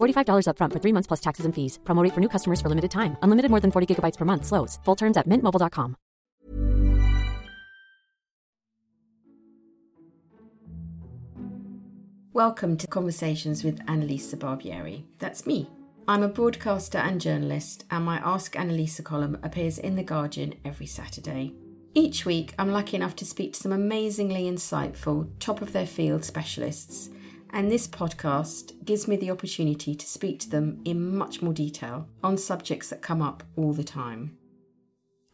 $45 upfront for three months plus taxes and fees. Promo rate for new customers for limited time. Unlimited more than 40 gigabytes per month. Slows. Full terms at mintmobile.com. Welcome to Conversations with Annalisa Barbieri. That's me. I'm a broadcaster and journalist, and my Ask Annalisa column appears in The Guardian every Saturday. Each week, I'm lucky enough to speak to some amazingly insightful, top of their field specialists, and this podcast gives me the opportunity to speak to them in much more detail on subjects that come up all the time.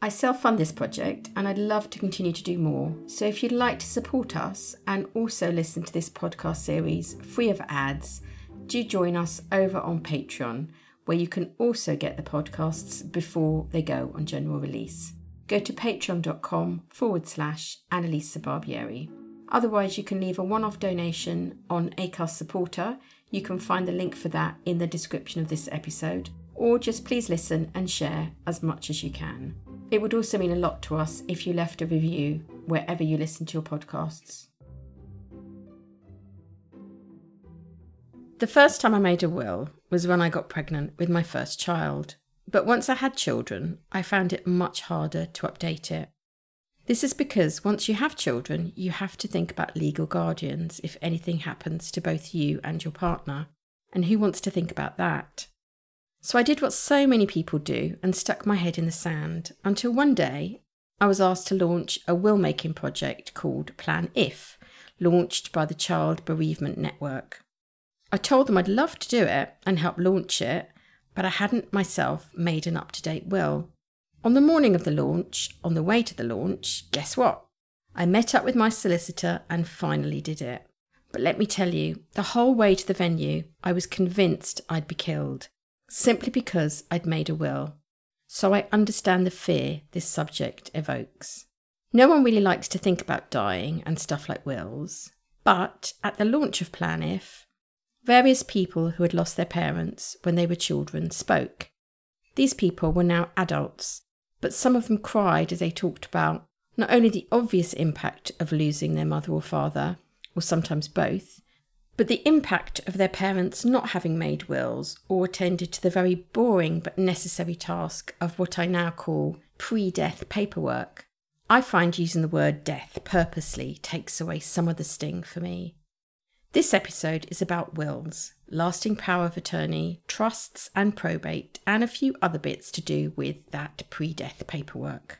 I self fund this project and I'd love to continue to do more. So if you'd like to support us and also listen to this podcast series free of ads, do join us over on Patreon, where you can also get the podcasts before they go on general release. Go to patreon.com forward slash Annalisa Barbieri. Otherwise, you can leave a one off donation on ACAST Supporter. You can find the link for that in the description of this episode, or just please listen and share as much as you can. It would also mean a lot to us if you left a review wherever you listen to your podcasts. The first time I made a will was when I got pregnant with my first child. But once I had children, I found it much harder to update it. This is because once you have children, you have to think about legal guardians if anything happens to both you and your partner. And who wants to think about that? So I did what so many people do and stuck my head in the sand until one day I was asked to launch a will making project called Plan If, launched by the Child Bereavement Network. I told them I'd love to do it and help launch it, but I hadn't myself made an up to date will. On the morning of the launch, on the way to the launch, guess what? I met up with my solicitor and finally did it. But let me tell you, the whole way to the venue, I was convinced I'd be killed simply because I'd made a will. So I understand the fear this subject evokes. No one really likes to think about dying and stuff like wills, but at the launch of Plan If, various people who had lost their parents when they were children spoke. These people were now adults, but some of them cried as they talked about not only the obvious impact of losing their mother or father, or sometimes both, but the impact of their parents not having made wills or attended to the very boring but necessary task of what I now call pre death paperwork. I find using the word death purposely takes away some of the sting for me. This episode is about wills, lasting power of attorney, trusts and probate, and a few other bits to do with that pre death paperwork.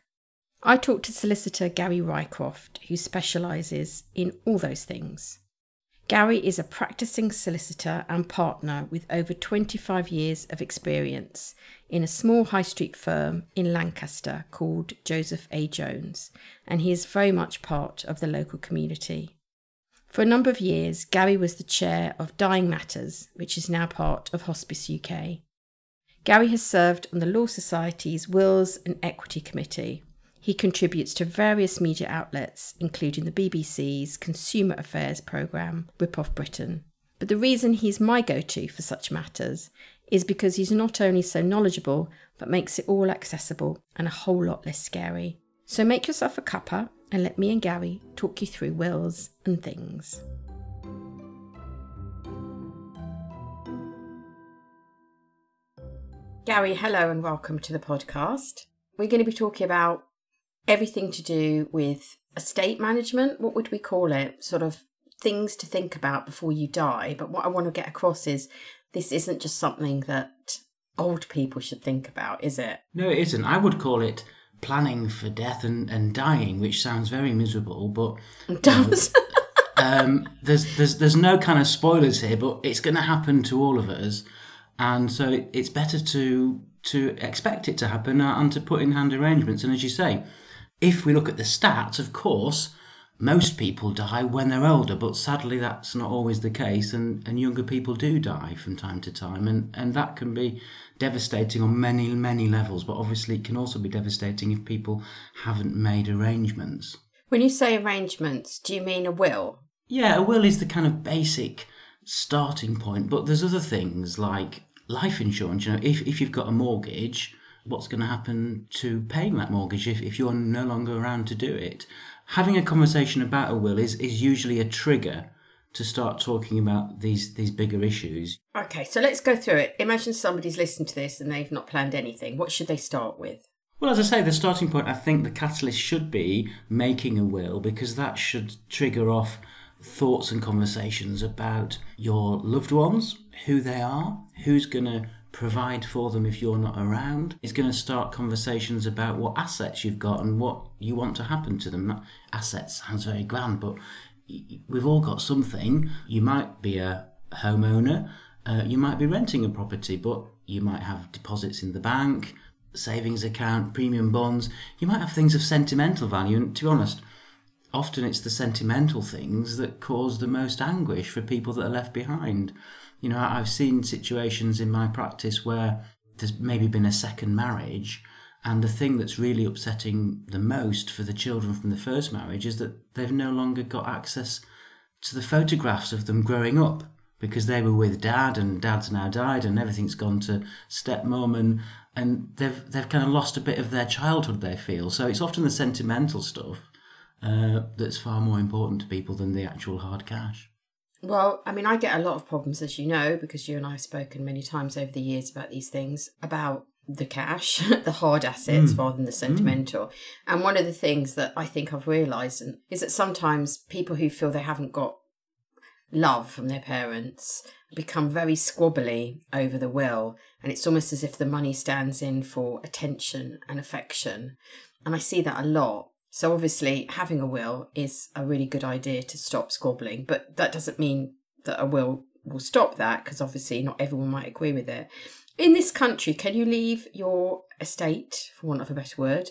I talked to solicitor Gary Rycroft, who specialises in all those things. Gary is a practicing solicitor and partner with over 25 years of experience in a small high street firm in Lancaster called Joseph A. Jones, and he is very much part of the local community. For a number of years, Gary was the chair of Dying Matters, which is now part of Hospice UK. Gary has served on the Law Society's Wills and Equity Committee, he contributes to various media outlets, including the BBC's Consumer Affairs programme, Rip Off Britain. But the reason he's my go to for such matters is because he's not only so knowledgeable, but makes it all accessible and a whole lot less scary. So make yourself a cuppa and let me and Gary talk you through wills and things. Gary, hello and welcome to the podcast. We're going to be talking about everything to do with estate management. What would we call it? Sort of things to think about before you die. But what I want to get across is this isn't just something that old people should think about, is it? No, it isn't. I would call it planning for death and, and dying, which sounds very miserable, but It does. um, there's there's there's no kind of spoilers here, but it's going to happen to all of us, and so it, it's better to to expect it to happen uh, and to put in hand arrangements. And as you say, if we look at the stats, of course, most people die when they're older, but sadly that's not always the case, and, and younger people do die from time to time, and, and that can be devastating on many, many levels, but obviously it can also be devastating if people haven't made arrangements. when you say arrangements, do you mean a will? Yeah, a will is the kind of basic starting point, but there's other things like life insurance. You know, if, if you've got a mortgage, what's going to happen to paying that mortgage if, if you're no longer around to do it? Having a conversation about a will is, is usually a trigger to start talking about these, these bigger issues. Okay, so let's go through it. Imagine somebody's listened to this and they've not planned anything. What should they start with? Well, as I say, the starting point, I think the catalyst should be making a will because that should trigger off thoughts and conversations about your loved ones, who they are, who's going to provide for them if you're not around. It's going to start conversations about what assets you've got and what you want to happen to them. That assets sounds very grand, but we've all got something. You might be a homeowner, uh, you might be renting a property, but you might have deposits in the bank, savings account, premium bonds. You might have things of sentimental value, and to be honest, often it's the sentimental things that cause the most anguish for people that are left behind. You know, I've seen situations in my practice where there's maybe been a second marriage, and the thing that's really upsetting the most for the children from the first marriage is that they've no longer got access to the photographs of them growing up because they were with dad and dad's now died and everything's gone to stepmom and and they've they've kind of lost a bit of their childhood they feel. So it's often the sentimental stuff uh, that's far more important to people than the actual hard cash Well, I mean, I get a lot of problems, as you know, because you and I have spoken many times over the years about these things, about the cash, the hard assets mm. rather than the mm. sentimental. And one of the things that I think I've realised is that sometimes people who feel they haven't got love from their parents become very squabbly over the will. And it's almost as if the money stands in for attention and affection. And I see that a lot. So obviously, having a will is a really good idea to stop squabbling, but that doesn't mean that a will will stop that because obviously not everyone might agree with it. In this country, can you leave your estate, for want of a better word,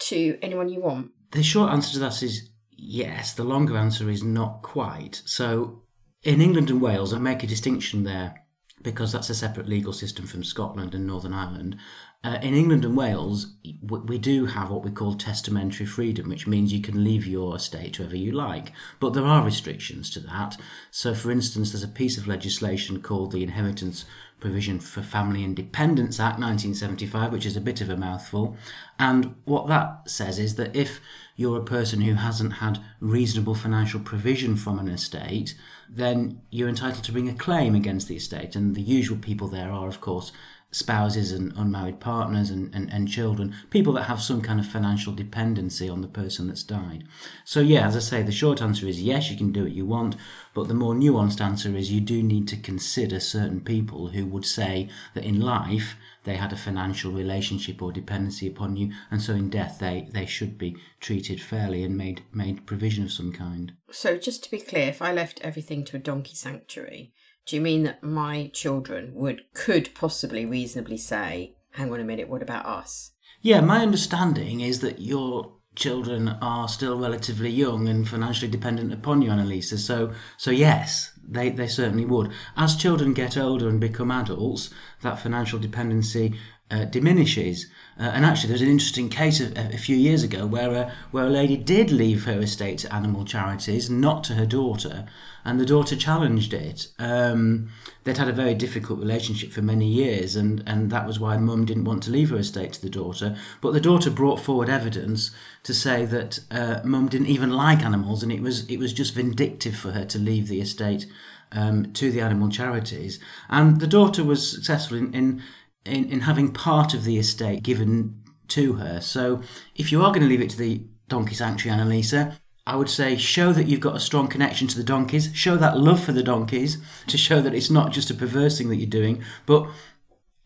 to anyone you want? the short answer to that is yes the longer answer is not quite so in england and wales i make a distinction there because that's a separate legal system from scotland and northern ireland uh, in england and wales we do have what we call testamentary freedom which means you can leave your estate to whoever you like but there are restrictions to that so for instance there's a piece of legislation called the inheritance Provision for Family and Dependants Act 1975, which is a bit of a mouthful. And what that says is that if you're a person who hasn't had reasonable financial provision from an estate, then you're entitled to bring a claim against the estate. And the usual people there are, of course, spouses and unmarried partners and, and, and children, people that have some kind of financial dependency on the person that's died. So, yeah, as I say, the short answer is yes, you can do what you want, but the more nuanced answer is you do need to consider certain people who would say that in life they had a financial relationship or dependency upon you, and so in death they, they should be treated fairly and made, made provision of some kind. So, just to be clear, if I left everything to a donkey sanctuary, do you mean that my children would could possibly reasonably say, "Hang on a minute, what about us?" Yeah, my understanding is that your children are still relatively young and financially dependent upon you, Annalisa. So, so yes, they, they certainly would. As children get older and become adults, that financial dependency uh, diminishes. Uh, and actually, there's an interesting case a, a few years ago where a, where a lady did leave her estate to animal charities, not to her daughter, and the daughter challenged it. Um, they'd had a very difficult relationship for many years, and, and that was why mum didn't want to leave her estate to the daughter. But the daughter brought forward evidence to say that uh, mum didn't even like animals, and it was it was just vindictive for her to leave the estate um, to the animal charities. And the daughter was successful in, in in, in having part of the estate given to her. So if you are going to leave it to the donkey sanctuary, Annalisa, I would say show that you've got a strong connection to the donkeys, show that love for the donkeys to show that it's not just a perverse thing that you're doing, but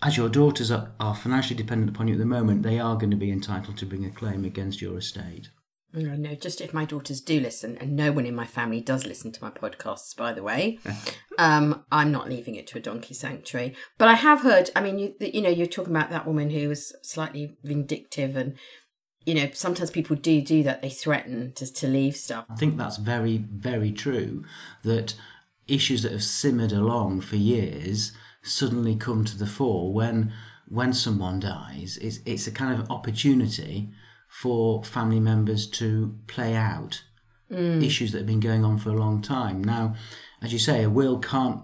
as your daughters are, are financially dependent upon you at the moment, they are going to be entitled to bring a claim against your estate. No, no, just if my daughters do listen, and no one in my family does listen to my podcasts, by the way, um, I'm not leaving it to a donkey sanctuary. But I have heard, I mean, you, you know, you're talking about that woman who was slightly vindictive, and, you know, sometimes people do do that. They threaten to, to leave stuff. I think that's very, very true that issues that have simmered along for years suddenly come to the fore when when someone dies. It's, it's a kind of opportunity for family members to play out mm. issues that have been going on for a long time. Now, as you say, a will can't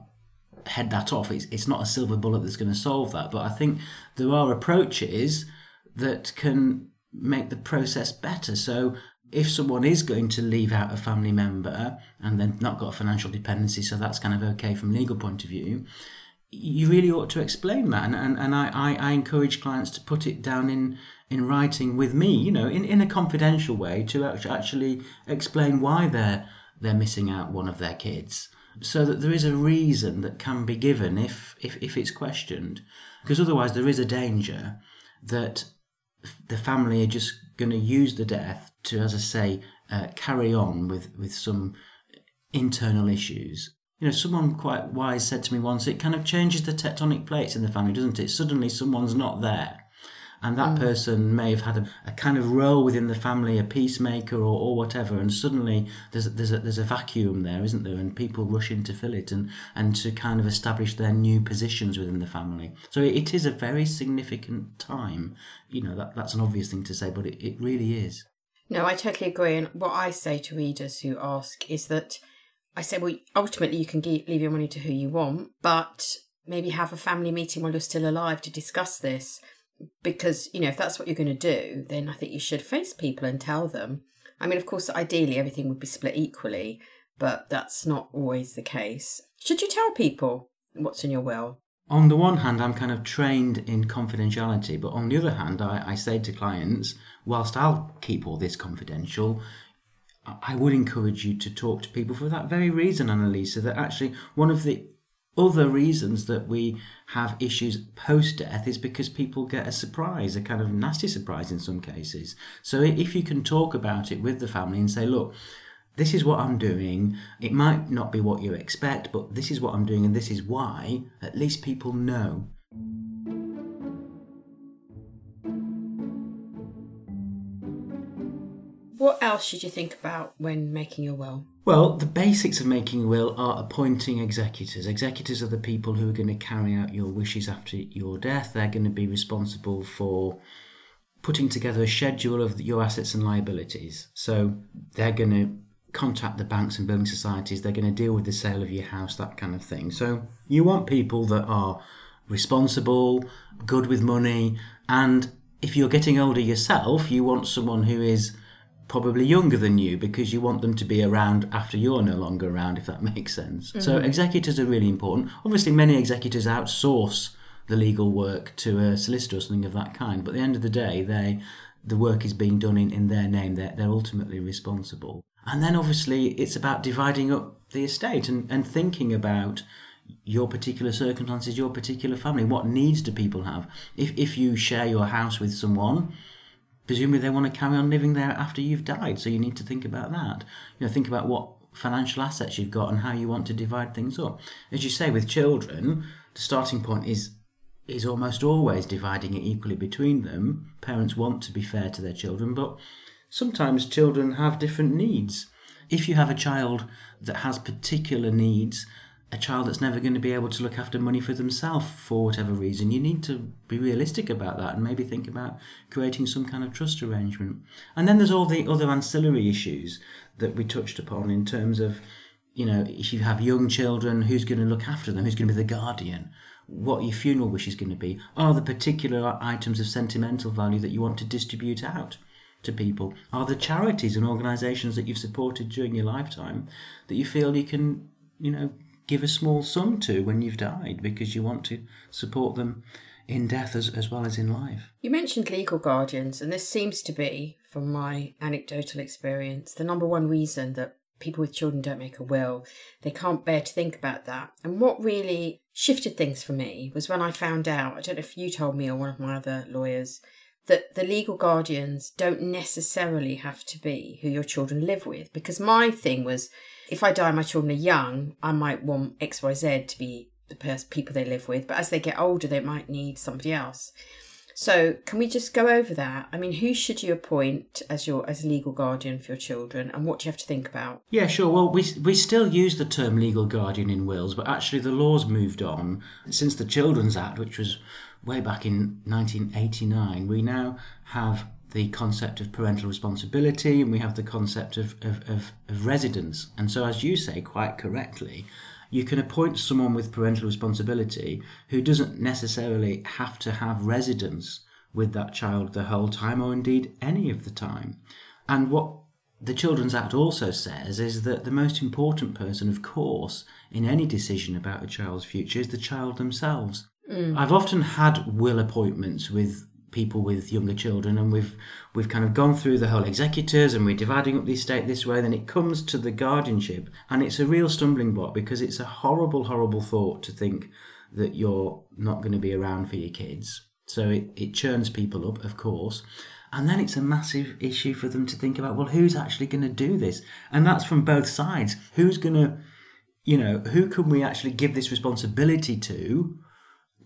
head that off. It's, it's not a silver bullet that's going to solve that. But I think there are approaches that can make the process better. So if someone is going to leave out a family member and then not got a financial dependency, so that's kind of okay from legal point of view, you really ought to explain that. And, and, and I, I, I encourage clients to put it down in, in writing with me, you know, in, in a confidential way to actually explain why they're, they're missing out one of their kids. So that there is a reason that can be given if, if, if it's questioned. Because otherwise there is a danger that the family are just going to use the death to, as I say, uh, carry on with, with some internal issues you know, someone quite wise said to me once, it kind of changes the tectonic plates in the family, doesn't it? Suddenly someone's not there. And that mm. person may have had a, a, kind of role within the family, a peacemaker or, or whatever, and suddenly there's, there's, a, there's a vacuum there, isn't there? And people rush in to fill it and, and to kind of establish their new positions within the family. So it, it is a very significant time. You know, that, that's an obvious thing to say, but it, it really is. No, I totally agree. And what I say to readers who ask is that I say, well, ultimately you can leave your money to who you want, but maybe have a family meeting while you're still alive to discuss this. Because, you know, if that's what you're going to do, then I think you should face people and tell them. I mean, of course, ideally everything would be split equally, but that's not always the case. Should you tell people what's in your will? On the one hand, I'm kind of trained in confidentiality, but on the other hand, I, I say to clients, whilst I'll keep all this confidential, I would encourage you to talk to people for that very reason, Annalisa, that actually one of the other reasons that we have issues post death is because people get a surprise, a kind of nasty surprise in some cases. So if you can talk about it with the family and say, look, this is what I'm doing. It might not be what you expect, but this is what I'm doing and this is why, at least people know. What else should you think about when making your will? Well, the basics of making a will are appointing executors. Executors are the people who are going to carry out your wishes after your death. They're going to be responsible for putting together a schedule of your assets and liabilities. So they're going to contact the banks and building societies, they're going to deal with the sale of your house, that kind of thing. So you want people that are responsible, good with money, and if you're getting older yourself, you want someone who is probably younger than you because you want them to be around after you're no longer around, if that makes sense. Mm-hmm. So executors are really important. Obviously, many executors outsource the legal work to a solicitor or something of that kind, but at the end of the day, they the work is being done in, in their name. They're, they're ultimately responsible. And then obviously it's about dividing up the estate and, and thinking about your particular circumstances, your particular family. What needs do people have? If, if you share your house with someone, presumably they want to carry on living there after you've died. So you need to think about that. You know, think about what financial assets you've got and how you want to divide things up. As you say, with children, the starting point is is almost always dividing it equally between them. Parents want to be fair to their children, but sometimes children have different needs. If you have a child that has particular needs a child that's never going to be able to look after money for themselves for whatever reason. You need to be realistic about that and maybe think about creating some kind of trust arrangement. And then there's all the other ancillary issues that we touched upon in terms of, you know, if you have young children, who's going to look after them? Who's going to be the guardian? What your funeral wish is going to be? Are the particular items of sentimental value that you want to distribute out? to people? Are the charities and organisations that you've supported during your lifetime that you feel you can, you know, give a small sum to when you've died because you want to support them in death as, as well as in life. You mentioned legal guardians, and this seems to be, from my anecdotal experience, the number one reason that people with children don't make a will. They can't bear to think about that. And what really shifted things for me was when I found out, I don't know if you told me or one of my other lawyers, that the legal guardians don't necessarily have to be who your children live with. Because my thing was, if I die, and my children are young, I might want XYZ to be the pers- people they live with. But as they get older, they might need somebody else. So can we just go over that? I mean, who should you appoint as your as legal guardian for your children, and what do you have to think about? Yeah, sure. Well, we we still use the term legal guardian in wills, but actually the laws moved on since the Children's Act, which was way back in 1989. We now have the concept of parental responsibility and we have the concept of, of, of, of residence. And so, as you say quite correctly, you can appoint someone with parental responsibility who doesn't necessarily have to have residence with that child the whole time or indeed any of the time. And what the Children's Act also says is that the most important person, of course, in any decision about a child's future is the child themselves. Mm. I've often had will appointments with people with younger children and we've we've kind of gone through the whole executors and we're dividing up the estate this way then it comes to the guardianship. And it's a real stumbling block because it's a horrible horrible thought to think that you're not going to be around for your kids. So it, it churns people up of course. And then it's a massive issue for them to think about well who's actually going to do this? And that's from both sides. Who's going to you know who can we actually give this responsibility to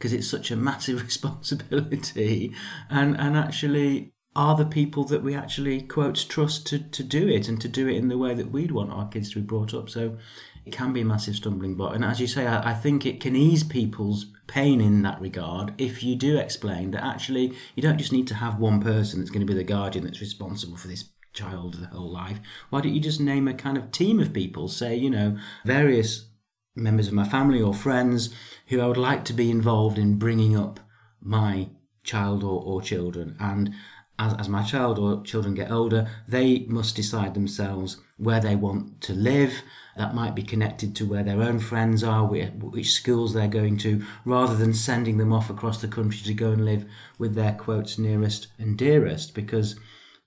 because it's such a massive responsibility. And and actually are the people that we actually quote trust to, to do it and to do it in the way that we'd want our kids to be brought up. So it can be a massive stumbling block. And as you say I, I think it can ease people's pain in that regard if you do explain that actually you don't just need to have one person that's going to be the guardian that's responsible for this child the whole life. Why don't you just name a kind of team of people say you know various members of my family or friends who I would like to be involved in bringing up my child or, or children. And as, as my child or children get older, they must decide themselves where they want to live. That might be connected to where their own friends are, which schools they're going to, rather than sending them off across the country to go and live with their quotes nearest and dearest. Because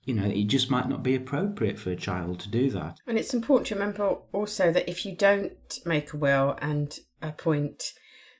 you know, it just might not be appropriate for a child to do that. And it's important to remember also that if you don't make a will and appoint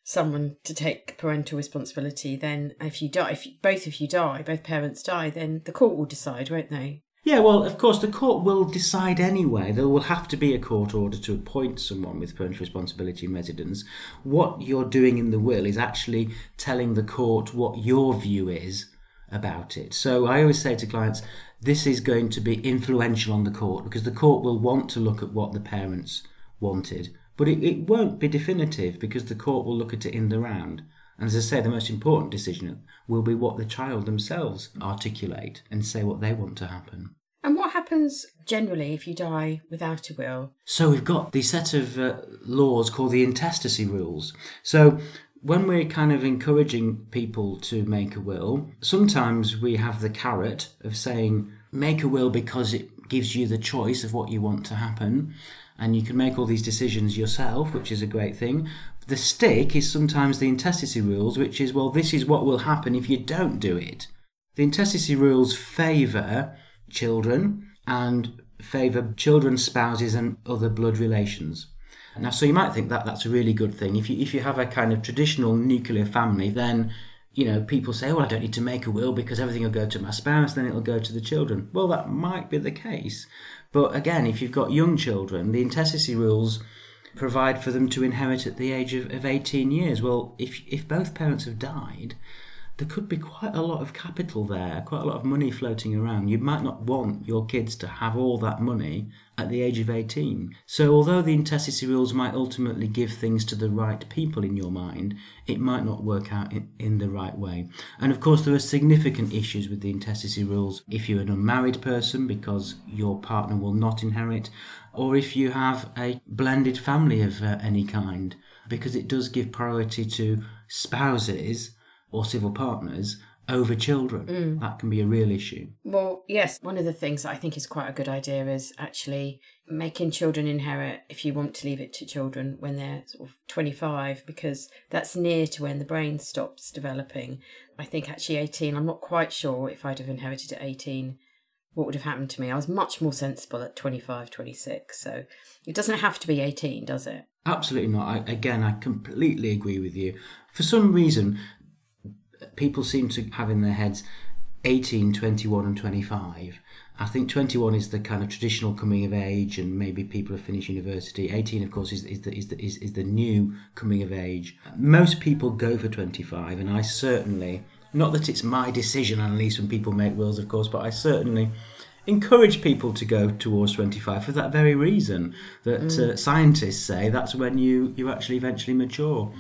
someone to take parental responsibility, then if you die, if both of you die, both parents die, then the court will decide, won't they? Yeah, well, of course, the court will decide anyway. There will have to be a court order to appoint someone with parental responsibility and residence. What you're doing in the will is actually telling the court what your view is about it. So I always say to clients, this is going to be influential on the court because the court will want to look at what the parents wanted. But it, it won't be definitive because the court will look at it in the round. And as I say, the most important decision will be what the child themselves articulate and say what they want to happen. And what happens generally if you die without a will? So we've got the set of uh, laws called the intestacy rules. So when we're kind of encouraging people to make a will, sometimes we have the carrot of saying, make a will because it gives you the choice of what you want to happen. And you can make all these decisions yourself, which is a great thing. The stick is sometimes the intestacy rules, which is, well, this is what will happen if you don't do it. The intestacy rules favour children and favour children's spouses and other blood relations. Now, so you might think that that's a really good thing. If you if you have a kind of traditional nuclear family, then you know people say, "Well, I don't need to make a will because everything will go to my spouse, then it'll go to the children." Well, that might be the case, but again, if you've got young children, the intestacy rules provide for them to inherit at the age of, of 18 years. Well, if if both parents have died, there could be quite a lot of capital there, quite a lot of money floating around. You might not want your kids to have all that money at the age of 18. So, although the intestacy rules might ultimately give things to the right people in your mind, it might not work out in, in the right way. And of course, there are significant issues with the intestacy rules if you're an unmarried person because your partner will not inherit, or if you have a blended family of uh, any kind, because it does give priority to spouses or civil partners over children. Mm. That can be a real issue. Well, yes, one of the things that I think is quite a good idea is actually making children inherit if you want to leave it to children when they're sort of 25 because that's near to when the brain stops developing. I think actually 18, I'm not quite sure if I'd have inherited at 18 what would have happened to me. I was much more sensible at 25, 26. So it doesn't have to be 18, does it? Absolutely not. I, again, I completely agree with you. For some reason, people seem to have in their heads 18, 21, and 25. I think 21 is the kind of traditional coming of age, and maybe people have finished university. 18, of course, is, is, the, is, the, is, is the new coming of age. Most people go for 25, and I certainly, not that it's my decision, at least when people make wills, of course, but I certainly encourage people to go towards 25 for that very reason that mm. uh, scientists say that's when you, you actually eventually mature.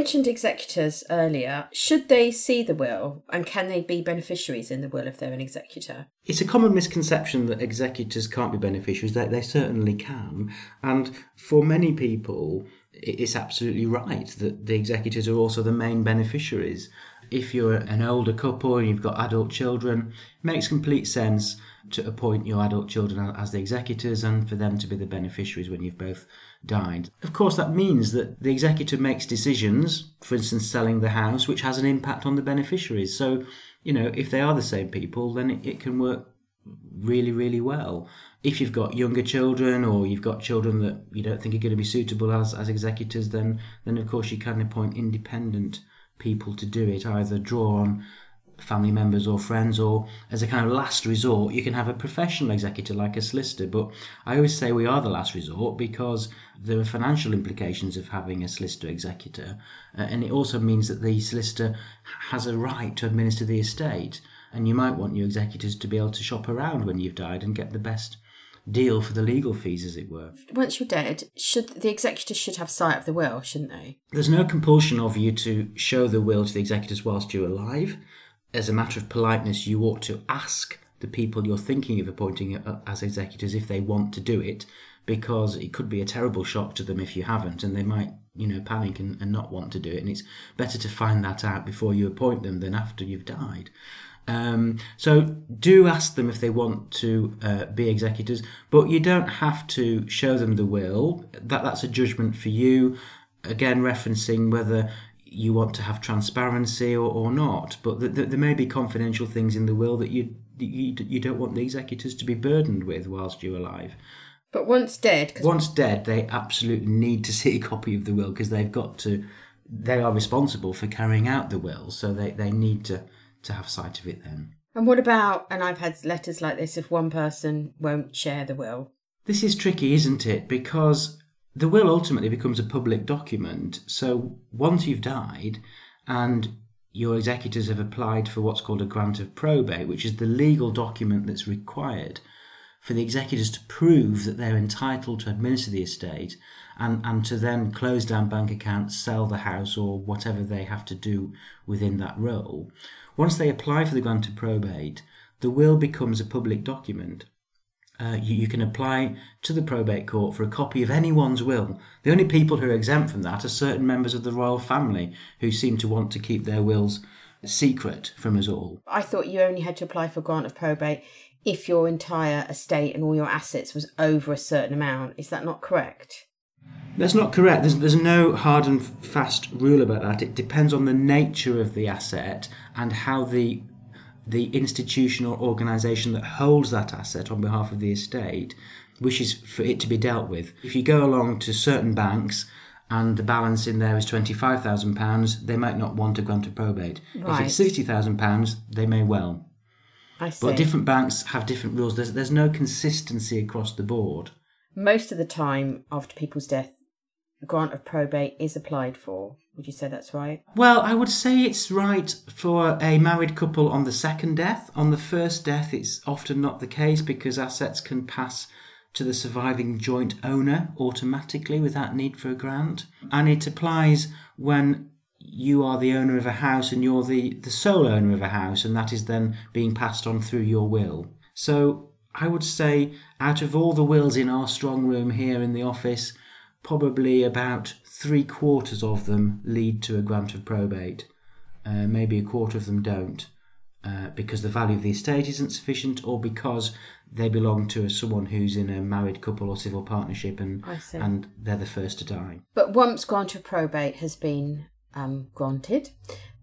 Mentioned executors earlier. Should they see the will and can they be beneficiaries in the will if they're an executor? It's a common misconception that executors can't be beneficiaries. They, they certainly can. And for many people, it's absolutely right that the executors are also the main beneficiaries. If you're an older couple and you've got adult children, it makes complete sense to appoint your adult children as the executors and for them to be the beneficiaries when you've both died. Of course, that means that the executor makes decisions, for instance, selling the house, which has an impact on the beneficiaries. So, you know, if they are the same people, then it, it can work really, really well. If you've got younger children or you've got children that you don't think are going to be suitable as, as executors, then then of course you can appoint independent people to do it, either draw on family members or friends, or as a kind of last resort, you can have a professional executor like a solicitor. But I always say we are the last resort because there are financial implications of having a solicitor executor, uh, and it also means that the solicitor has a right to administer the estate. And you might want your executors to be able to shop around when you've died and get the best deal for the legal fees, as it were. Once you're dead, should the executors should have sight of the will, shouldn't they? There's no compulsion of you to show the will to the executors whilst you're alive as a matter of politeness, you ought to ask the people you're thinking of appointing as executors if they want to do it, because it could be a terrible shock to them if you haven't, and they might, you know, panic and, and not want to do it. And it's better to find that out before you appoint them than after you've died. Um, so do ask them if they want to uh, be executors, but you don't have to show them the will. That that's a judgment for you. Again, referencing whether you want to have transparency or, or not, but th- th- there may be confidential things in the will that you, you you don't want the executors to be burdened with whilst you're alive. But once dead, once dead, they absolutely need to see a copy of the will because they've got to. They are responsible for carrying out the will, so they, they need to to have sight of it then. And what about? And I've had letters like this if one person won't share the will. This is tricky, isn't it? Because the will ultimately becomes a public document. So once you've died and your executors have applied for what's called a grant of probate, which is the legal document that's required for the executors to prove that they're entitled to administer the estate and, and to then close down bank accounts, sell the house, or whatever they have to do within that role. Once they apply for the grant of probate, the will becomes a public document uh, you, you, can apply to the probate court for a copy of anyone's will. The only people who are exempt from that are certain members of the royal family who seem to want to keep their wills secret from us all. I thought you only had to apply for grant of probate if your entire estate and all your assets was over a certain amount. Is that not correct? That's not correct. There's, there's no hard and fast rule about that. It depends on the nature of the asset and how the the institution or organisation that holds that asset on behalf of the estate wishes for it to be dealt with. If you go along to certain banks and the balance in there is £25,000, they might not want to grant a probate. Right. If it's £60,000, they may well. I see. But different banks have different rules. There's, there's no consistency across the board. Most of the time after people's death, grant of probate is applied for. Would you say that's right? Well, I would say it's right for a married couple on the second death. On the first death, it's often not the case because assets can pass to the surviving joint owner automatically without need for a grant. And it applies when you are the owner of a house and you're the, the sole owner of a house, and that is then being passed on through your will. So I would say, out of all the wills in our strong room here in the office, probably about three quarters of them lead to a grant of probate. Uh, maybe a quarter of them don't. Uh, because the value of the estate isn't sufficient, or because they belong to someone who's in a married couple or civil partnership, and and they're the first to die. But once grant of probate has been um, granted,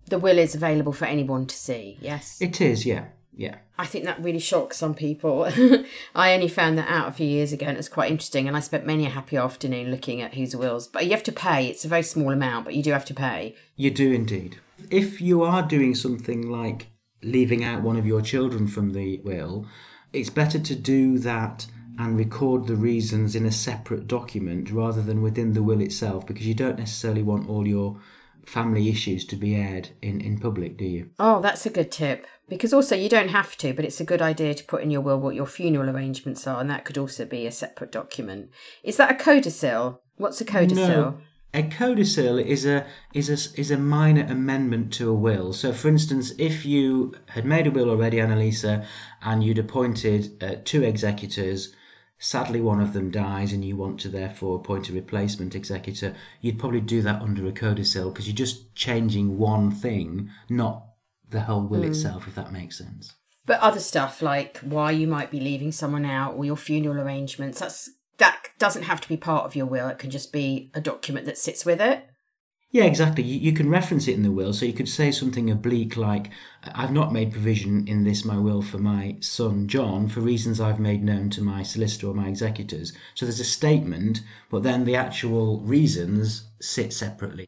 the will is available for anyone to see. Yes, it is. Yeah, Yeah. I think that really shocks some people. I only found that out a few years ago and it was quite interesting. And I spent many a happy afternoon looking at whose wills. But you have to pay. It's a very small amount, but you do have to pay. You do indeed. If you are doing something like leaving out one of your children from the will, it's better to do that and record the reasons in a separate document rather than within the will itself because you don't necessarily want all your family issues to be aired in, in public, do you? Oh, that's a good tip. Because also, you don't have to, but it's a good idea to put in your will what your funeral arrangements are, and that could also be a separate document. Is that a codicil? What's a codicil? No. A codicil is a is a is a minor amendment to a will. So, for instance, if you had made a will already, Annalisa, and you'd appointed uh, two executors, sadly one of them dies, and you want to therefore appoint a replacement executor, you'd probably do that under a codicil because you're just changing one thing, not the whole will hmm. itself, if that makes sense. But other stuff like why you might be leaving someone out or your funeral arrangements, that's that doesn't have to be part of your will. It can just be a document that sits with it. Yeah, exactly. You, you can reference it in the will, so you could say something oblique like, I've not made provision in this my will for my son John for reasons I've made known to my solicitor or my executors. So there's a statement, but then the actual reasons sit separately.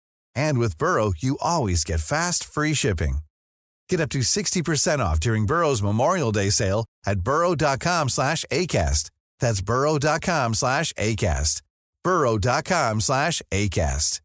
And with Burrow, you always get fast, free shipping. Get up to 60% off during Burrow's Memorial Day sale at burrow.com slash ACAST. That's burrow.com slash ACAST. burrow.com slash ACAST.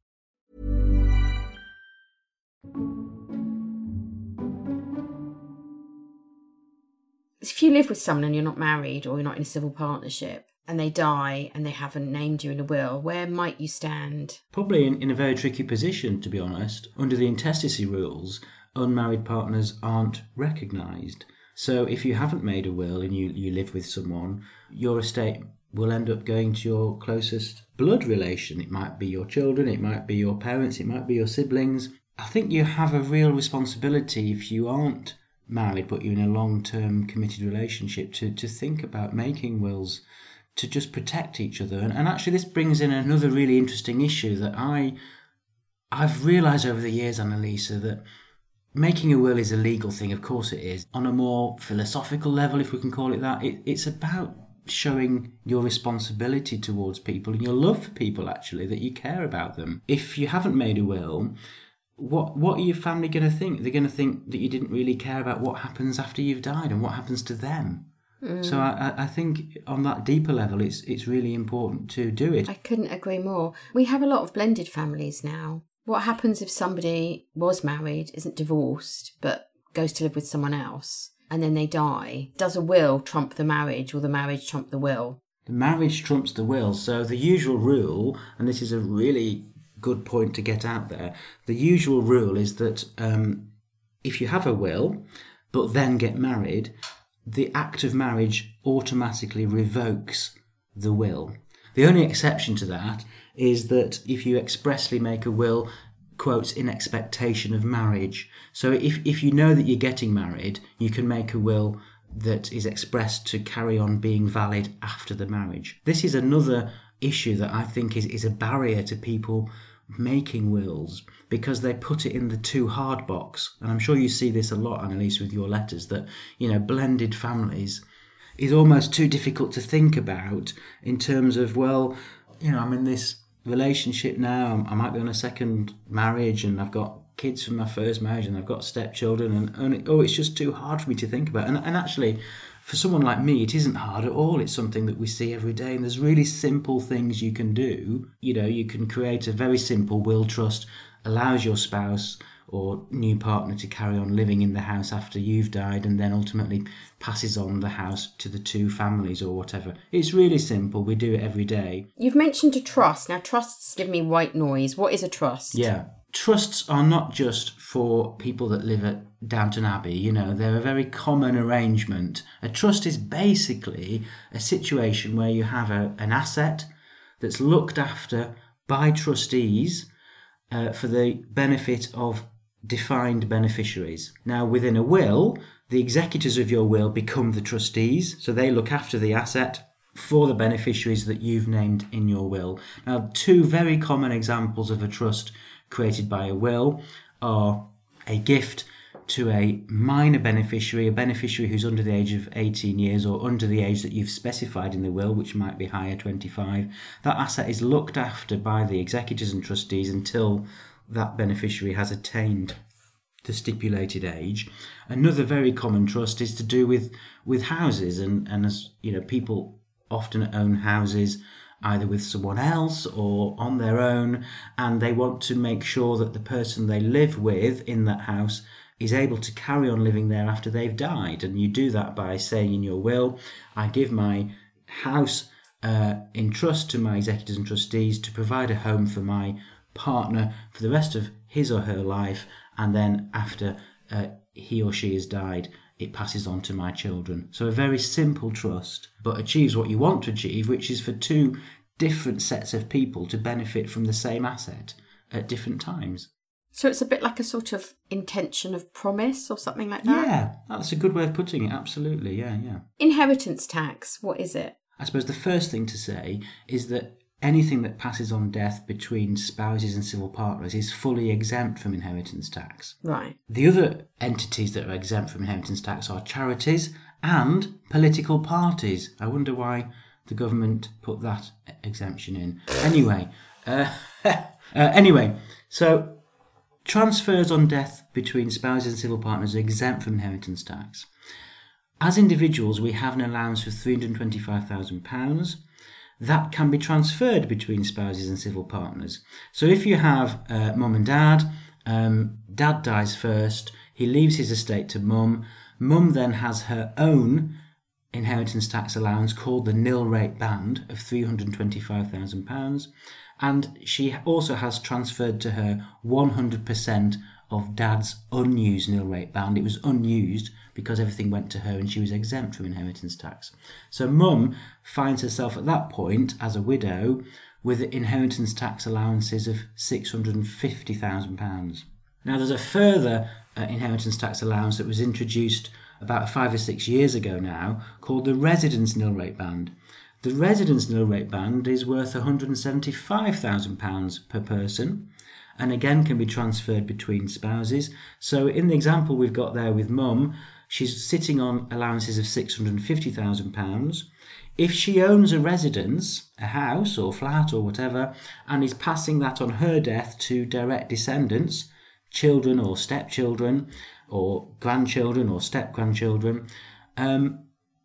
If you live with someone and you're not married or you're not in a civil partnership and they die and they haven't named you in a will, where might you stand? Probably in, in a very tricky position, to be honest. Under the intestacy rules, unmarried partners aren't recognised. So if you haven't made a will and you, you live with someone, your estate will end up going to your closest blood relation. It might be your children, it might be your parents, it might be your siblings. I think you have a real responsibility if you aren't married but you're in a long term committed relationship to, to think about making wills to just protect each other. And, and actually, this brings in another really interesting issue that I I've realised over the years, Annalisa, that making a will is a legal thing. Of course, it is. On a more philosophical level, if we can call it that, it, it's about showing your responsibility towards people and your love for people. Actually, that you care about them. If you haven't made a will. What what are your family going to think? They're going to think that you didn't really care about what happens after you've died and what happens to them. So I, I think on that deeper level, it's it's really important to do it. I couldn't agree more. We have a lot of blended families now. What happens if somebody was married, isn't divorced, but goes to live with someone else, and then they die? Does a will trump the marriage or the marriage trump the will? The marriage trumps the will. So the usual rule, and this is a really good point to get out there, the usual rule is that um, if you have a will, but then get married, the act of marriage automatically revokes the will. The only exception to that is that if you expressly make a will, quotes, in expectation of marriage. So if, if you know that you're getting married, you can make a will that is expressed to carry on being valid after the marriage. This is another issue that I think is, is a barrier to people making wills because they put it in the too hard box. And I'm sure you see this a lot, Annalisa, with your letters that, you know, blended families is almost too difficult to think about in terms of, well, you know, I'm in this relationship now, I might be on a second marriage and I've got kids from my first marriage and I've got stepchildren and, and oh, it's just too hard for me to think about. And, and actually, for someone like me, it isn't hard at all. It's something that we see every day, and there's really simple things you can do. You know, you can create a very simple will trust, allows your spouse or new partner to carry on living in the house after you've died and then ultimately passes on the house to the two families or whatever. It's really simple. We do it every day. You've mentioned a trust. Now, trusts give me white noise. What is a trust? Yeah. Trusts are not just for people that live at Downton Abbey, you know, they're a very common arrangement. A trust is basically a situation where you have a, an asset that's looked after by trustees uh, for the benefit of defined beneficiaries. Now, within a will, the executors of your will become the trustees, so they look after the asset for the beneficiaries that you've named in your will. Now, two very common examples of a trust created by a will are a gift to a minor beneficiary, a beneficiary who's under the age of 18 years or under the age that you've specified in the will, which might be higher 25. That asset is looked after by the executors and trustees until that beneficiary has attained the stipulated age. Another very common trust is to do with with houses and and as you know people often own houses either with someone else or on their own, and they want to make sure that the person they live with in that house is able to carry on living there after they've died. And you do that by saying in your will, I give my house uh, in trust to my executors and trustees to provide a home for my partner for the rest of his or her life, and then after uh, he or she has died, it passes on to my children. So a very simple trust, but achieves what you want to achieve, which is for two different sets of people to benefit from the same asset at different times. So it's a bit like a sort of intention of promise or something like that? Yeah, that's a good way of putting it. Absolutely. Yeah, yeah. Inheritance tax, what is it? I suppose the first thing to say is that anything that passes on death between spouses and civil partners is fully exempt from inheritance tax. Right. The other entities that are exempt from inheritance tax are charities and political parties. I wonder why the government put that exemption in. Anyway, uh, uh, anyway, so transfers on death between spouses and civil partners are exempt from inheritance tax. As individuals, we have an allowance of £325,000 that can be transferred between spouses and civil partners. So if you have uh, mum and dad, um, dad dies first, he leaves his estate to mum, mum then has her own inheritance tax allowance called the nil rate band of £325,000, and she also has transferred to her 100% of dad's unused nil rate band. It was unused because everything went to her and she was exempt from inheritance tax. So mum finds herself at that point as a widow with inheritance tax allowances of £650,000. Now there's a further uh, inheritance tax allowance that was introduced about five or six years ago now called the residence nil rate band. The residence nil rate band is worth £175,000 per person and again can be transferred between spouses. So in the example we've got there with mum, She's sitting on allowances of £650,000. If she owns a residence, a house or flat or whatever, and is passing that on her death to direct descendants, children or stepchildren, or grandchildren or step grandchildren, um,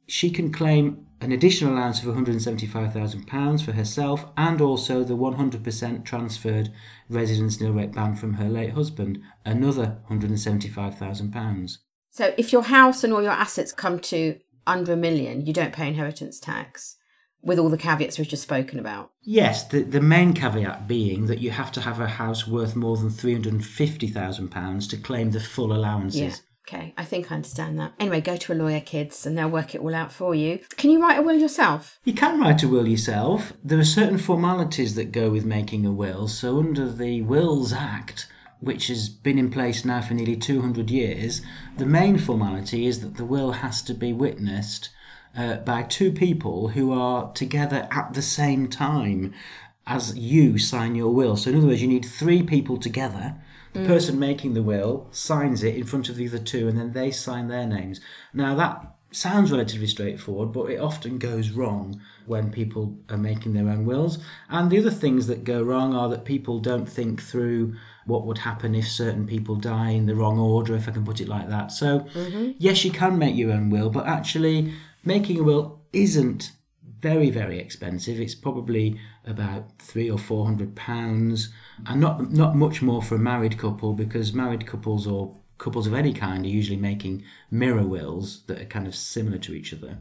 she can claim an additional allowance of £175,000 for herself and also the 100% transferred residence nil rate band from her late husband, another £175,000. So if your house and all your assets come to under a million, you don't pay inheritance tax. with all the caveats we've just spoken about. Yes, the, the main caveat being that you have to have a house worth more than £350,000 to claim the full allowances. Yeah. Okay, I think I understand that. Anyway, go to a lawyer, kids, and they'll work it all out for you. Can you write a will yourself? You can write a will yourself. There are certain formalities that go with making a will. So, under the Wills Act, which has been in place now for nearly 200 years, the main formality is that the will has to be witnessed uh, by two people who are together at the same time as you sign your will. So, in other words, you need three people together. The mm. person making the will signs it in front of the other two, and then they sign their names. Now, that sounds relatively straightforward, but it often goes wrong when people are making their own wills. And the other things that go wrong are that people don't think through what would happen if certain people die in the wrong order, if I can put it like that. So, mm-hmm. yes, you can make your own will, but actually, making a will isn't very very expensive. It's probably about three or four hundred pounds. And not not much more for a married couple because married couples or couples of any kind are usually making mirror wills that are kind of similar to each other.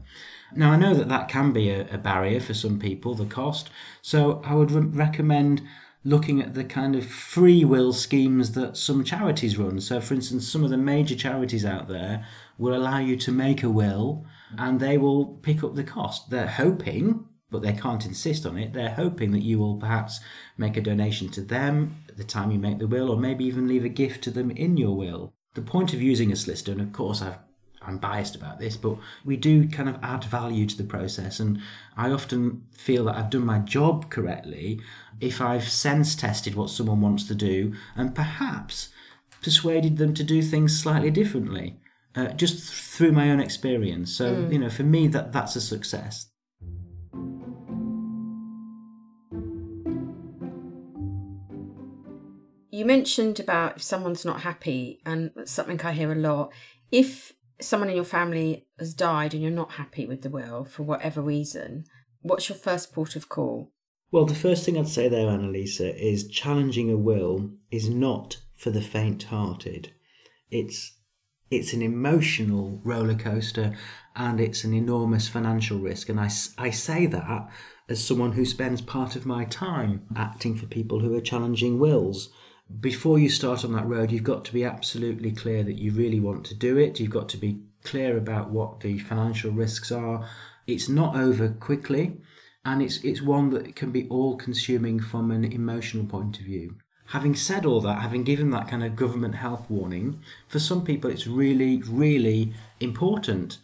Now i know that that can be a, a barrier for some people the cost. So i would re- recommend looking at the kind of free will schemes that some charities run. So for instance some of the major charities out there will allow you to make a will and they will pick up the cost. They're hoping, but they can't insist on it, they're hoping that you will perhaps make a donation to them at the time you make the will, or maybe even leave a gift to them in your will. The point of using a solicitor, and of course I've I'm biased about this, but we do kind of add value to the process. And I often feel that I've done my job correctly if I've sense tested what someone wants to do and perhaps persuaded them to do things slightly differently uh, just through my own experience. So, you know, for me, that that's a success. You mentioned about if someone's not happy, and that's something I hear a lot. If someone in your family has died and you're not happy with the will for whatever reason, what's your first port of call? Well, the first thing I'd say there, Annalisa, is challenging a will is not for the faint-hearted. It's it's an emotional roller coaster and it's an enormous financial risk. And I, I say that as someone who spends part of my time acting for people who are challenging wills. Before you start on that road, you've got to be absolutely clear that you really want to do it. You've got to be clear about what the financial risks are. It's not over quickly, and it's it's one that can be all consuming from an emotional point of view. Having said all that, having given that kind of government health warning, for some people it's really, really important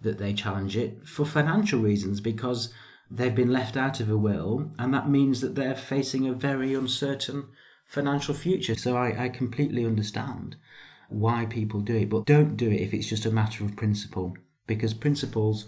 that they challenge it for financial reasons because they've been left out of a will, and that means that they're facing a very uncertain financial future. So I, I completely understand why people do it, but don't do it if it's just a matter of principle because principles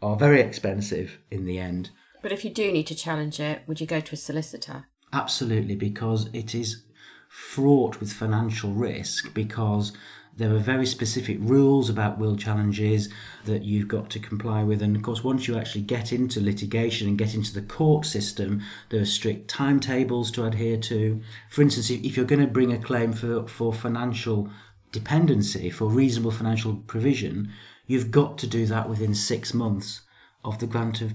are very expensive in the end. But if you do need to challenge it, would you go to a solicitor? Absolutely, because it is fraught with financial risk because there are very specific rules about will challenges that you've got to comply with. And of course, once you actually get into litigation and get into the court system, there are strict timetables to adhere to. For instance, if you're going to bring a claim for, for financial dependency, for reasonable financial provision, you've got to do that within six months of the grant of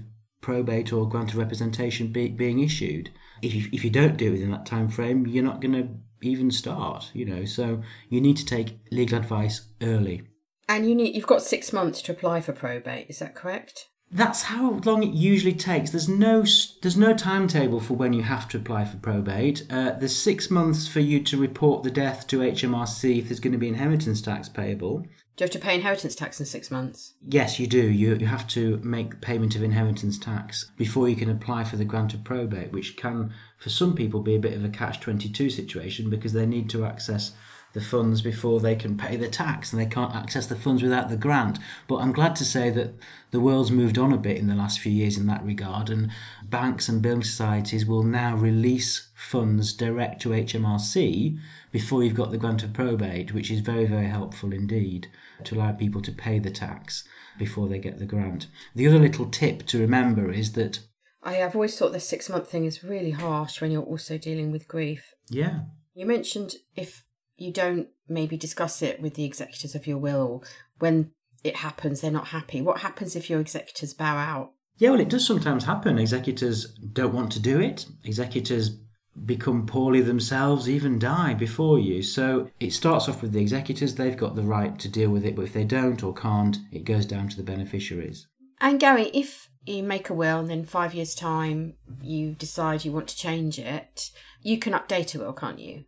probate or grant of representation be, being issued. If you, if you don't do it within that time frame, you're not going to even start. You know, so you need to take legal advice early. And you need you've got six months to apply for probate. Is that correct? That's how long it usually takes. There's no there's no timetable for when you have to apply for probate. Uh, there's six months for you to report the death to HMRC if there's going to be inheritance tax payable. Do you have to pay inheritance tax in six months? Yes, you do. You, you have to make payment of inheritance tax before you can apply for the grant of probate, which can, for some people, be a bit of a catch 22 situation because they need to access the funds before they can pay the tax and they can't access the funds without the grant. But I'm glad to say that the world's moved on a bit in the last few years in that regard, and banks and building societies will now release funds direct to HMRC before you've got the grant of probate, which is very, very helpful indeed to allow people to pay the tax before they get the grant. The other little tip to remember is that, I have always thought the six month thing is really harsh when you're also dealing with grief. yeah, You mentioned if you don't maybe discuss it with the executors of your will or when it happens they're not happy. What happens if your executors bow out? Yeah, well, it does sometimes happen. Executors don't want to do it. Executors become poorly themselves, even die before you. So it starts off with the executors. They've got the right to deal with it, but if they don't or can't, it goes down to the beneficiaries. And Gary, if you make a will and then five years' time you decide you want to change it, you can update a will, can't you?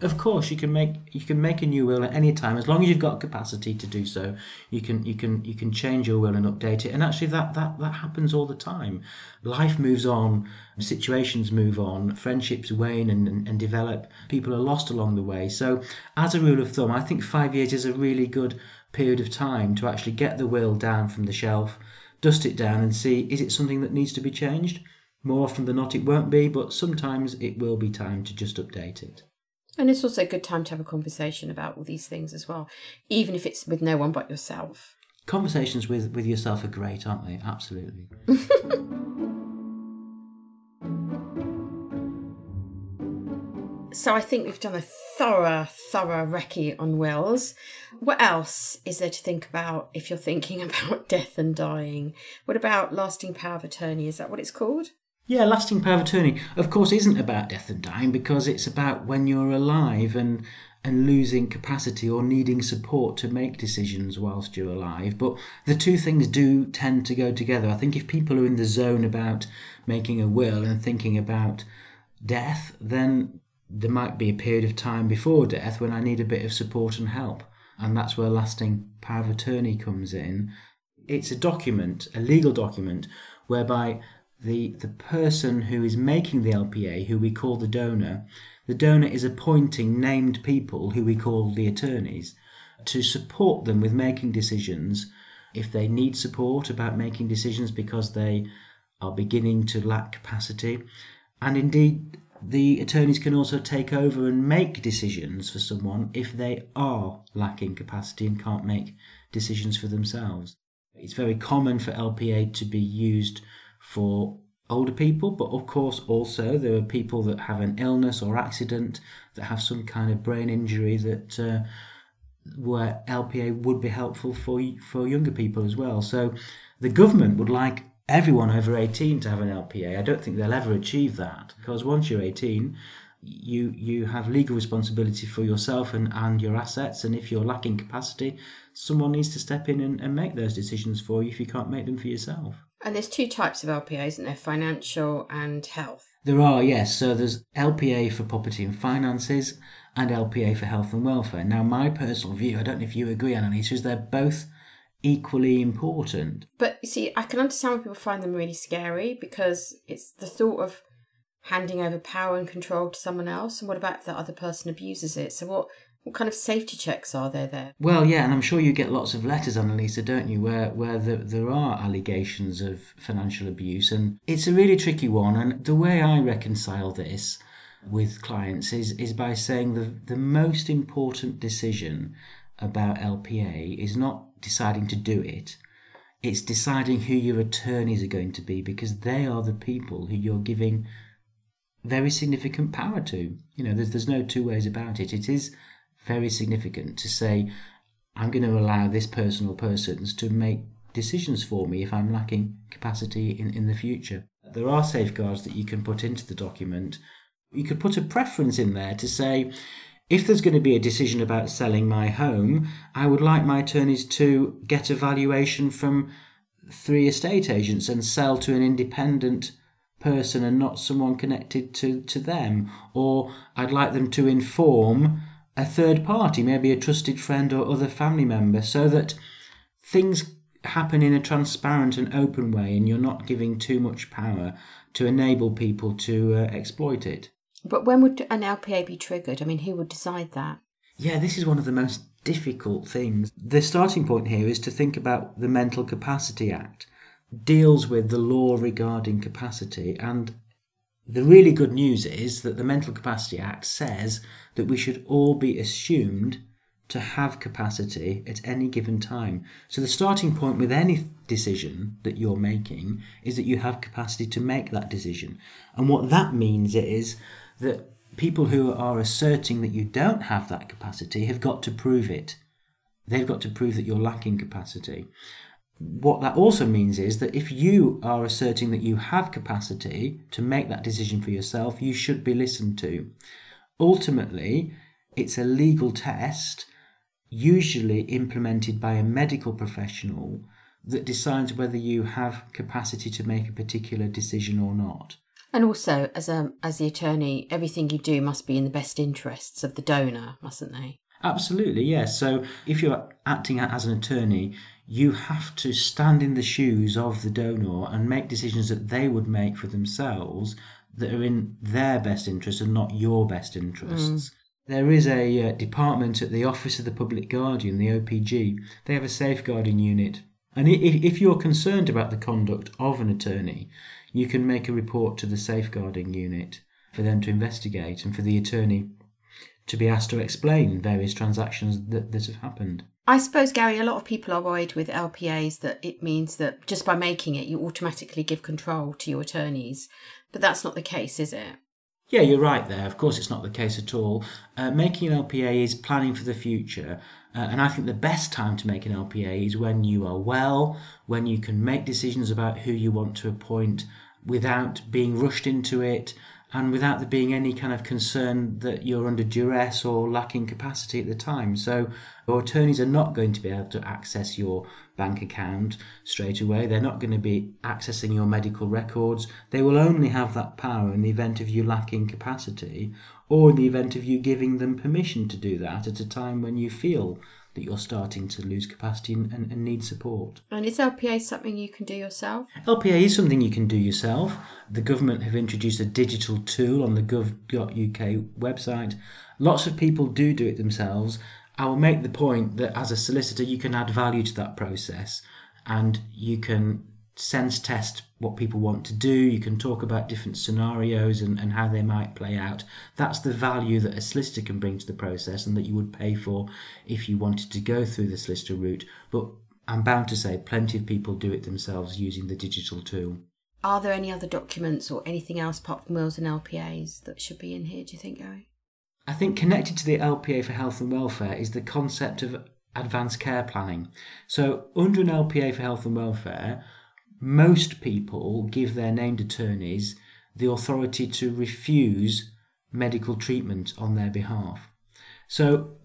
Of course, you can make you can make a new will at any time as long as you've got capacity to do so. You can you can you can change your will and update it, and actually that that that happens all the time. Life moves on, situations move on, friendships wane and, and, and develop. People are lost along the way. So, as a rule of thumb, I think five years is a really good period of time to actually get the will down from the shelf, dust it down, and see is it something that needs to be changed. More often than not, it won't be, but sometimes it will be time to just update it. And it's also a good time to have a conversation about all these things as well, even if it's with no one but yourself. Conversations with, with yourself are great, aren't they? Absolutely. so I think we've done a thorough, thorough recce on wills. What else is there to think about if you're thinking about death and dying? What about lasting power of attorney? Is that what it's called? Yeah, lasting power of attorney, of course, isn't about death and dying because it's about when you're alive and and losing capacity or needing support to make decisions whilst you're alive. But the two things do tend to go together. I think if people are in the zone about making a will and thinking about death, then there might be a period of time before death when I need a bit of support and help. And that's where lasting power of attorney comes in. It's a document, a legal document, whereby the, the person who is making the LPA, who we call the donor, the donor is appointing named people, who we call the attorneys, to support them with making decisions if they need support about making decisions because they are beginning to lack capacity. And indeed, the attorneys can also take over and make decisions for someone if they are lacking capacity and can't make decisions for themselves. It's very common for LPA to be used for older people, but of course also there are people that have an illness or accident that have some kind of brain injury that uh, where LPA would be helpful for for younger people as well. So the government would like everyone over 18 to have an LPA. I don't think they'll ever achieve that because once you're 18, you you have legal responsibility for yourself and, and your assets and if you're lacking capacity someone needs to step in and, and make those decisions for you if you can't make them for yourself and there's two types of LPA, isn't there? Financial and health. There are, yes. So there's LPA for property and finances and LPA for health and welfare. Now, my personal view, I don't know if you agree, Annalisa, is they're both equally important. But you see, I can understand why people find them really scary because it's the thought of handing over power and control to someone else. And what about if that other person abuses it? So, what what kind of safety checks are there there? Well, yeah, and I'm sure you get lots of letters, Annalisa, don't you, where where the, there are allegations of financial abuse, and it's a really tricky one. And the way I reconcile this with clients is is by saying the the most important decision about LPA is not deciding to do it. It's deciding who your attorneys are going to be because they are the people who you're giving very significant power to. You know, there's there's no two ways about it. It is very significant to say, I'm going to allow this person or persons to make decisions for me if I'm lacking capacity in, in the future. There are safeguards that you can put into the document. You could put a preference in there to say, if there's going to be a decision about selling my home, I would like my attorneys to get a valuation from three estate agents and sell to an independent person and not someone connected to, to them. Or I'd like them to inform a third party, maybe a trusted friend or other family member, so that things happen in a transparent and open way and you're not giving too much power to enable people to uh, exploit it. But when would an LPA be triggered? I mean, who would decide that? Yeah, this is one of the most difficult things. The starting point here is to think about the Mental Capacity Act deals with the law regarding capacity and the really good news is that the Mental Capacity Act says that we should all be assumed to have capacity at any given time. So the starting point with any decision that you're making is that you have capacity to make that decision. And what that means is that people who are asserting that you don't have that capacity have got to prove it. They've got to prove that you're lacking capacity. What that also means is that if you are asserting that you have capacity to make that decision for yourself, you should be listened to. Ultimately, it's a legal test, usually implemented by a medical professional, that decides whether you have capacity to make a particular decision or not. And also, as a as the attorney, everything you do must be in the best interests of the donor, mustn't they? Absolutely, yes. So if you're acting as an attorney, you have to stand in the shoes of the donor and make decisions that they would make for themselves that are in their best interest and not your best interests. Mm. There is a uh, department at the Office of the Public Guardian, the OPG. They have a safeguarding unit. And if, if you're concerned about the conduct of an attorney, you can make a report to the safeguarding unit for them to investigate and for the attorney to be asked to explain various transactions that, that have happened. I suppose, Gary, a lot of people are worried with LPAs that it means that just by making it, you automatically give control to your attorneys. But that's not the case, is it? Yeah, you're right there. Of course, it's not the case at all. Uh, making an LPA is planning for the future. Uh, and I think the best time to make an LPA is when you are well, when you can make decisions about who you want to appoint without being rushed into it, and without there being any kind of concern that you're under duress or lacking capacity at the time. So, your attorneys are not going to be able to access your bank account straight away. They're not going to be accessing your medical records. They will only have that power in the event of you lacking capacity or in the event of you giving them permission to do that at a time when you feel that you're starting to lose capacity and, and, and, need support. And is LPA something you can do yourself? LPA is something you can do yourself. The government have introduced a digital tool on the gov.uk website. Lots of people do do it themselves. I will make the point that as a solicitor, you can add value to that process and you can sense test what people want to do. You can talk about different scenarios and, and how they might play out. That's the value that a solicitor can bring to the process and that you would pay for if you wanted to go through the solicitor route. But I'm bound to say plenty of people do it themselves using the digital tool. Are there any other documents or anything else apart from wills and LPAs that should be in here, do you think, Gary? I think connected to the LPA for health and welfare is the concept of advanced care planning. So, under an LPA for health and welfare, most people give their named attorneys the authority to refuse medical treatment on their behalf. So,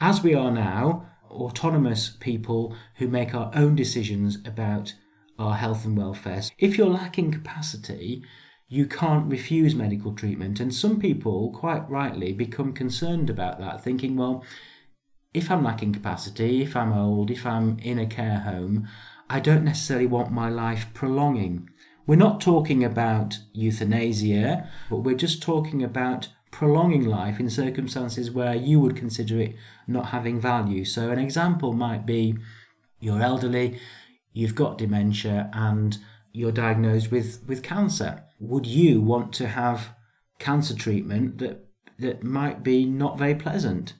as we are now, autonomous people who make our own decisions about our health and welfare, if you're lacking capacity, you can't refuse medical treatment. And some people, quite rightly, become concerned about that, thinking, well, if I'm lacking capacity, if I'm old, if I'm in a care home, I don't necessarily want my life prolonging. We're not talking about euthanasia, but we're just talking about prolonging life in circumstances where you would consider it not having value. So, an example might be you're elderly, you've got dementia, and you're diagnosed with, with cancer. Would you want to have cancer treatment that, that might be not very pleasant?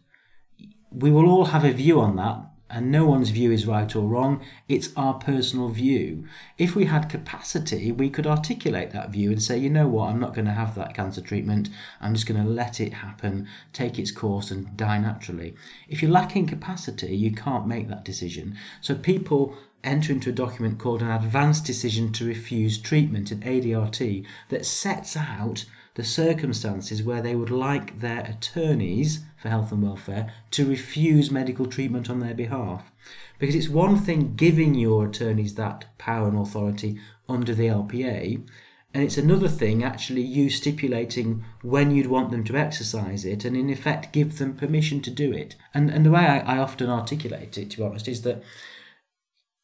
We will all have a view on that and no one's view is right or wrong, it's our personal view. If we had capacity, we could articulate that view and say, you know what, I'm not going to have that cancer treatment, I'm just going to let it happen, take its course, and die naturally. If you're lacking capacity, you can't make that decision. So people enter into a document called an advanced decision to refuse treatment, an ADRT, that sets out the circumstances where they would like their attorneys for health and welfare to refuse medical treatment on their behalf. Because it's one thing giving your attorneys that power and authority under the LPA, and it's another thing actually you stipulating when you'd want them to exercise it and in effect give them permission to do it. And, and the way I, I often articulate it, to be honest, is that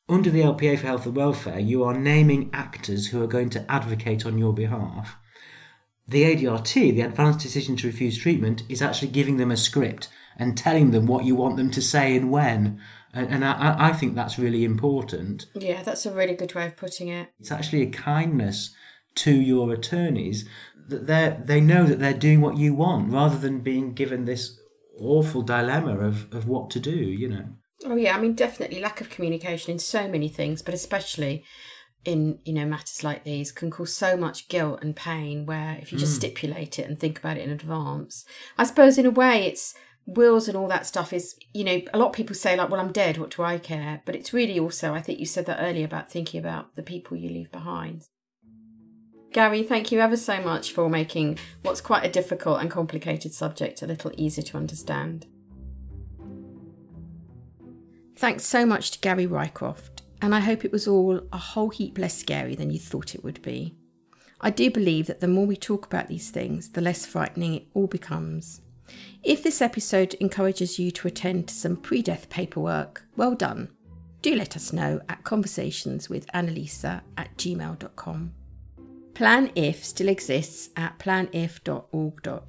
under the LPA for health and welfare, you are naming actors who are going to advocate on your behalf the ADRT, the advanced decision to refuse treatment, is actually giving them a script and telling them what you want them to say and when. And, and I, I think that's really important. Yeah, that's a really good way of putting it. It's actually a kindness to your attorneys that they they know that they're doing what you want rather than being given this awful dilemma of, of what to do, you know. Oh yeah, I mean definitely lack of communication in so many things, but especially in you know matters like these can cause so much guilt and pain where if you just mm. stipulate it and think about it in advance i suppose in a way it's wills and all that stuff is, you know, a lot of people say, like, well, I'm dead, what do I care? But it's really also, I think you said that earlier about thinking about the people you leave behind. Gary, thank you ever so much for making what's quite a difficult and complicated subject a little easier to understand. Thanks so much to Gary Rycroft, and I hope it was all a whole heap less scary than you thought it would be. I do believe that the more we talk about these things, the less frightening it all becomes. If this episode encourages you to attend to some pre death paperwork, well done. Do let us know at conversationswithannalisa at gmail.com. Plan If still exists at planif.org.uk.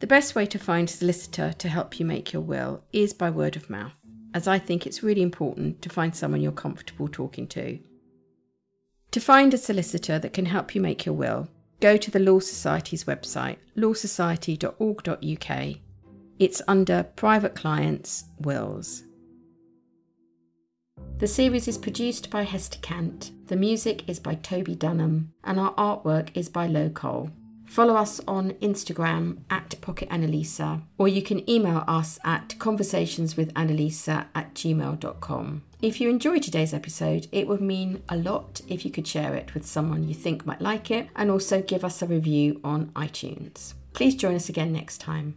The best way to find a solicitor to help you make your will is by word of mouth, as I think it's really important to find someone you're comfortable talking to. To find a solicitor that can help you make your will, go to the Law Society's website, lawsociety.org.uk. It's under Private Clients Wills. The series is produced by Hester Kant, the music is by Toby Dunham, and our artwork is by Lo Cole. Follow us on Instagram at Pocket Annalisa, or you can email us at conversationswithannalisa at gmail.com. If you enjoyed today's episode, it would mean a lot if you could share it with someone you think might like it and also give us a review on iTunes. Please join us again next time.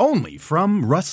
only from Rust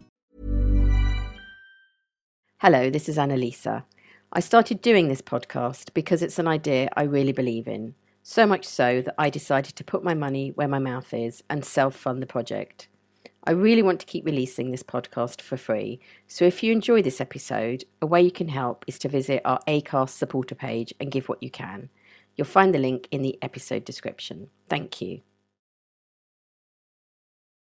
Hello, this is Annalisa. I started doing this podcast because it's an idea I really believe in. So much so that I decided to put my money where my mouth is and self fund the project. I really want to keep releasing this podcast for free, so if you enjoy this episode, a way you can help is to visit our ACAST supporter page and give what you can. You'll find the link in the episode description. Thank you.